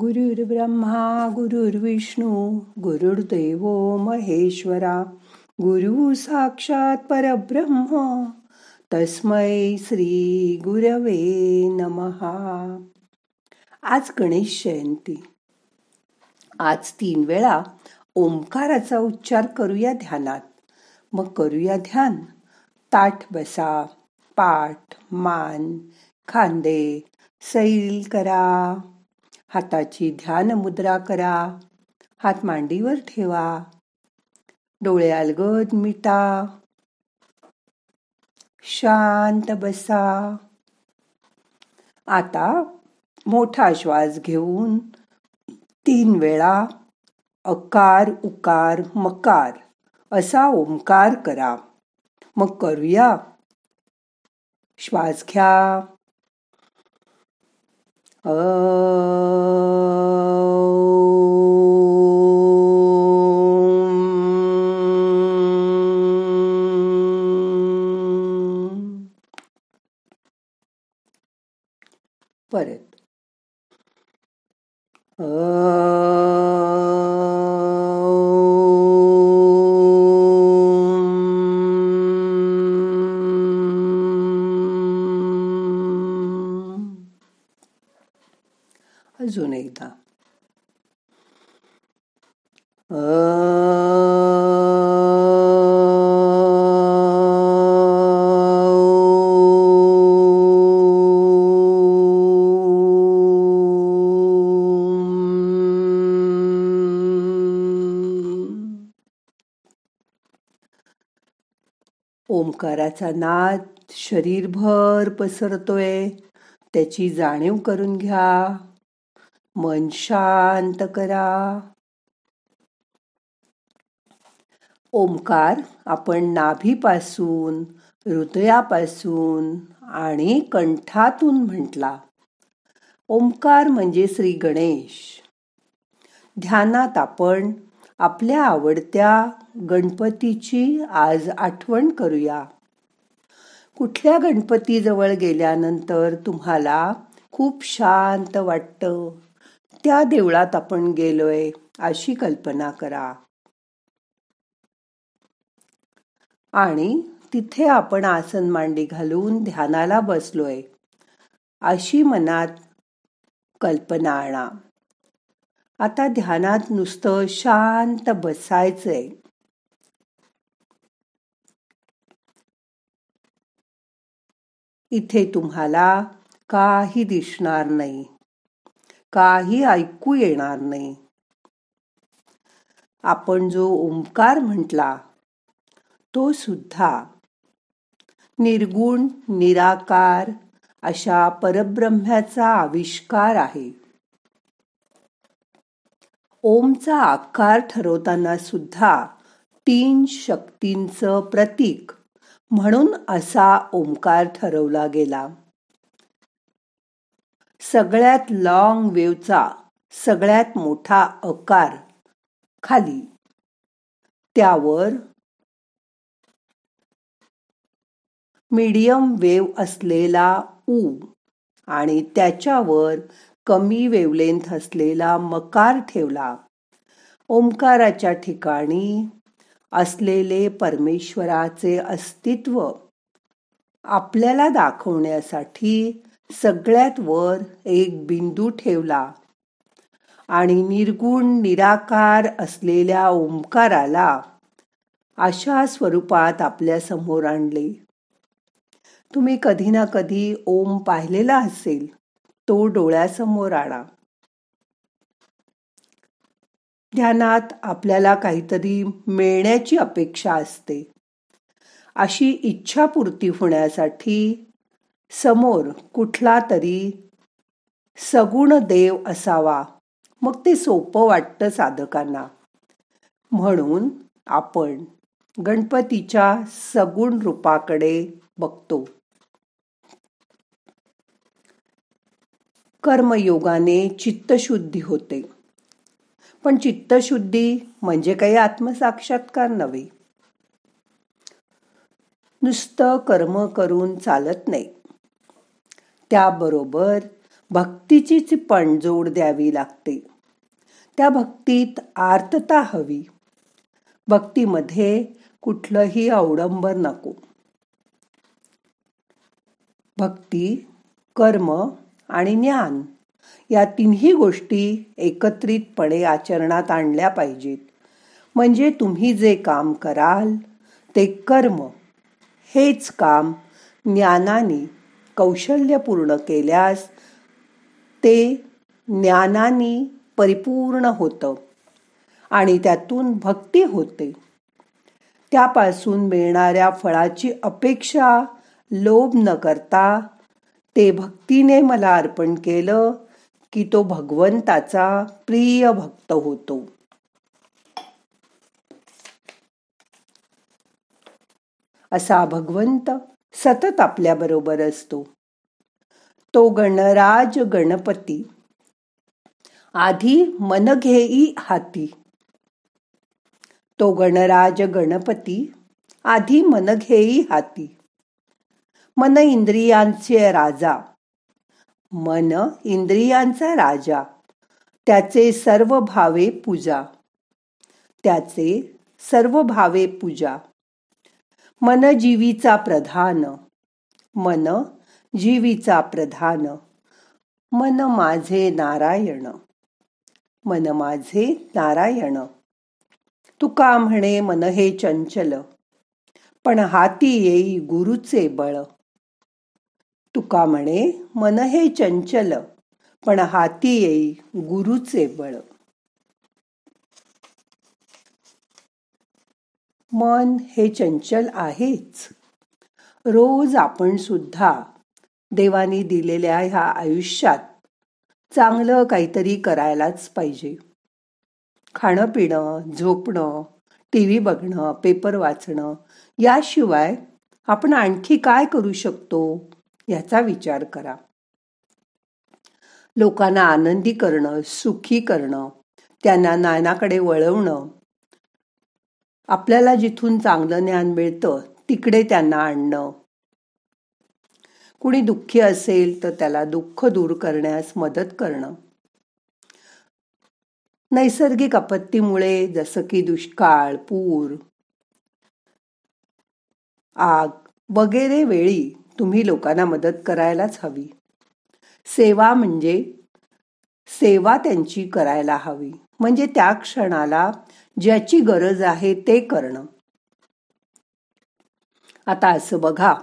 गुरुर्ब्रह्मा गुरुर्विष्णू गुरुर्देव महेश्वरा गुरु साक्षात परब्रह्म तस्मै श्री गुरवे नमहा आज गणेश जयंती. आज तीन वेळा ओंकाराचा उच्चार करूया ध्यानात. मग करूया ध्यान. ताठ बसा पाठ मान खांदे सैल करा. हाताची ध्यान मुद्रा करा. हात मांडीवर ठेवा. डोळे अलगद मिटा. शांत बसा. आता मोठा श्वास घेऊन तीन वेळा अकार उकार मकार असा ओंकार करा. मग करूया. श्वास घ्या. परत अजून एकदा. ओंकाराचा नाद शरीरभर पसरतोय. त्याची जाणीव करून घ्या. मन शांत करा. ओंकार आपण नाभीपासून हृदयापासून आणि कंठातून म्हटला. ओंकार म्हणजे श्री गणेश. ध्यानात आपण आपल्या आवडत्या गणपतीची आज आठवण करूया. कुठल्या गणपतीजवळ गेल्यानंतर तुम्हाला खूप शांत वाटतं? त्या देवळात आपण गेलोय अशी कल्पना करा. आणि तिथे आपण आसन मांडी घालून ध्यानाला बसलोय. अशी मनात कल्पना आणा. आता ध्यानात नुसतं शांत बसायचंय. इथे तुम्हाला काही दिसणार नाही. काही ऐकू येणार नाही. आपण जो ओंकार म्हटला तो सुद्धा निर्गुण निराकार अशा परब्रह्म्याचा आविष्कार आहे. ओमचा आकार ठरवताना सुद्धा तीन शक्तींचं प्रतीक म्हणून असा ओंकार ठरवला गेला. सगळ्यात लॉंग वेवचा सगळ्यात मोठा आकार खाली. त्यावर मीडियम वेव असलेला ऊ आणि त्याच्यावर कमी वेवलेंथ असलेला मकार ठेवला. ओंकाराच्या ठिकाणी असलेले परमेश्वराचे अस्तित्व आपल्याला दाखवण्यासाठी सगळ्यात वर एक बिंदू ठेवला आणि निर्गुण निराकार असलेल्या ओंकाराला अशा स्वरूपात आपल्यासमोर आणले. तुम्ही कधी ना कधी ओम पाहिलेला असेल तो डोळ्यासमोर आणा. ध्यानात आपल्याला काहीतरी मिळण्याची अपेक्षा असते. अशी इच्छापूर्ती होण्यासाठी समोर कुठला तरी सगुण देव असावा. मग ते सोपं वाटतं साधकांना. म्हणून आपण गणपतीच्या सगुण रूपाकडे बघतो. कर्मयोगाने चित्तशुद्धी होते. पण चित्तशुद्धी म्हणजे काही आत्मसाक्षात्कार नव्हे. नुसतं कर्म करून चालत नाही. त्याबरोबर भक्तीचीच पण जोड द्यावी लागते. त्या भक्तीत आर्तता हवी. भक्तीमध्ये कुठलंही अवडंबर नको. भक्ती कर्म आणि ज्ञान या तिन्ही गोष्टी एकत्रितपणे आचरणात आणल्या पाहिजेत. म्हणजे तुम्ही जे काम कराल ते कर्म. हेच काम ज्ञानाने कौशल्य पूर्ण केल्यास ते ज्ञानाने परिपूर्ण होतं आणि त्यातून भक्ती होते. त्यापासून मिळणाऱ्या फळाची अपेक्षा लोभ न करता ते भक्तीने मला अर्पण केलं की तो भगवंताचा प्रिय भक्त होतो. असा भगवंत सतत आपल्याबरोबर असतो. तो गणराज गणपती. आधी मन घेई हाती. तो गणराज गणपती. आधी मन घेई हाती. मन इंद्रियांचे राजा. मन इंद्रियांचा राजा. त्याचे सर्व भावे पूजा. त्याचे सर्व भावे पूजा. मन जीवीचा प्रधान. मन जीवीचा प्रधान. मन माझे नारायण. मन माझे नारायण. तुका म्हणे मन हे चंचल पण हाती येई गुरुचे बळ. तुका म्हणे मन हे चंचल पण हाती येई गुरुचे बळ. मन हे चंचल आहेच. रोज आपण सुद्धा देवानी दिलेल्या ह्या आयुष्यात चांगलं काहीतरी करायलाच पाहिजे. खाणं पिणं झोपणं टी व्ही बघणं पेपर वाचणं याशिवाय आपण आणखी काय करू शकतो याचा विचार करा. लोकांना आनंदी करणं सुखी करणं त्यांना नानाकडे वळवणं आपल्याला जिथून चांगलं ज्ञान मिळतं तिकडे त्यांना आणणं. कुणी दुःखी असेल तर त्याला दुःख दूर करण्यास मदत करणं. नैसर्गिक आपत्तीमुळे जसं की दुष्काळ पूर आग वगैरे वेळी तुम्ही लोकांना मदत करायलाच हवी. सेवा म्हणजे सेवा त्यांची करायला हवी. म्हणजे त्या क्षणाला ज्याची गरज आहे ते करणं. आता असं बघा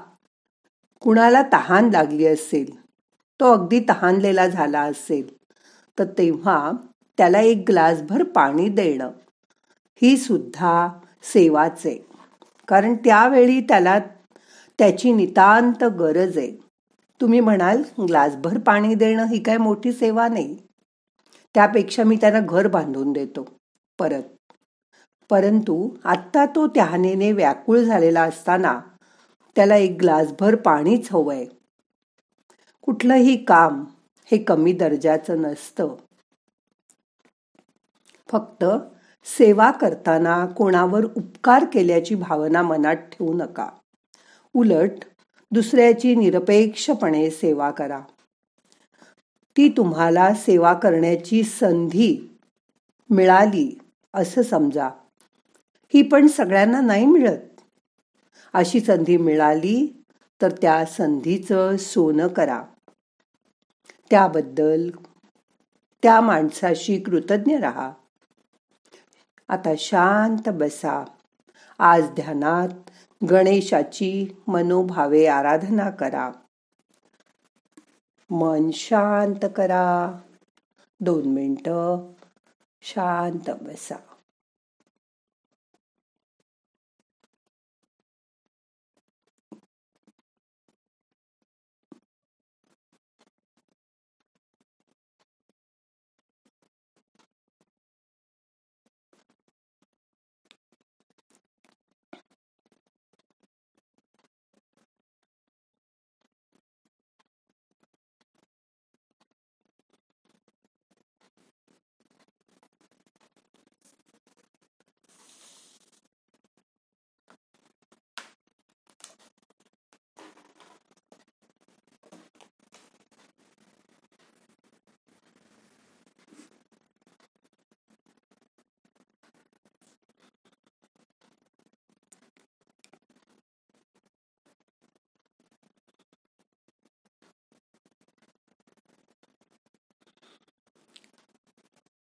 कुणाला तहान लागली असेल तो अगदी तहानलेला झाला असेल तर तेव्हा त्याला एक ग्लासभर पाणी देणं ही सुद्धा सेवाच. आहे कारण त्यावेळी त्याला त्याची नितांत गरज आहे. तुम्ही म्हणाल ग्लासभर पाणी देणं ही काय मोठी सेवा नाही. त्यापेक्षा मी त्यांना घर बांधून देतो परत. परंतु आत्ता तो त्याहानेने व्याकुळ झालेला असताना त्याला एक ग्लासभर पाणीच हवंय. कुठलंही काम हे कमी दर्जाचं नसतं. फक्त सेवा करताना कोणावर उपकार केल्याची भावना मनात ठेवू नका. उलट दुसऱ्याची निरपेक्षपणे सेवा करा. ती तुम्हाला सेवा करण्याची संधी मिळाली असं समजा. ही पण सगळ्यांना नाही मिळत. अशी संधी मिळाली तर त्या संधीचं सोनं करा. त्याबद्दल त्या माणसाशी कृतज्ञ राहा. आता शांत बसा. आज ध्यानात गणेशाची मनोभावे आराधना करा. मन शांत करा. दोन मिनटं शांत बसा.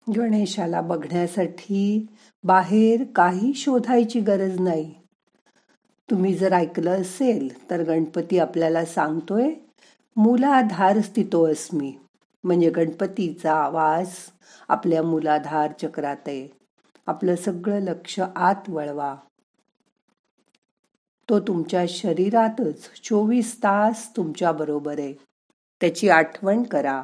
गणेशाला बघण्यासाठी बाहेर काही शोधायची गरज नाही. तुम्ही जर ऐकलं असेल तर गणपती आपल्याला सांगतोय मुलाधार स्थितो अस्मी म्हणजे गणपतीचा आवाज आपल्या मुलाधार चक्रात आहे. आपलं सगळं लक्ष आत वळवा. तो तुमच्या शरीरातच चोवीस तास तुमच्या बरोबर आहे. त्याची आठवण करा.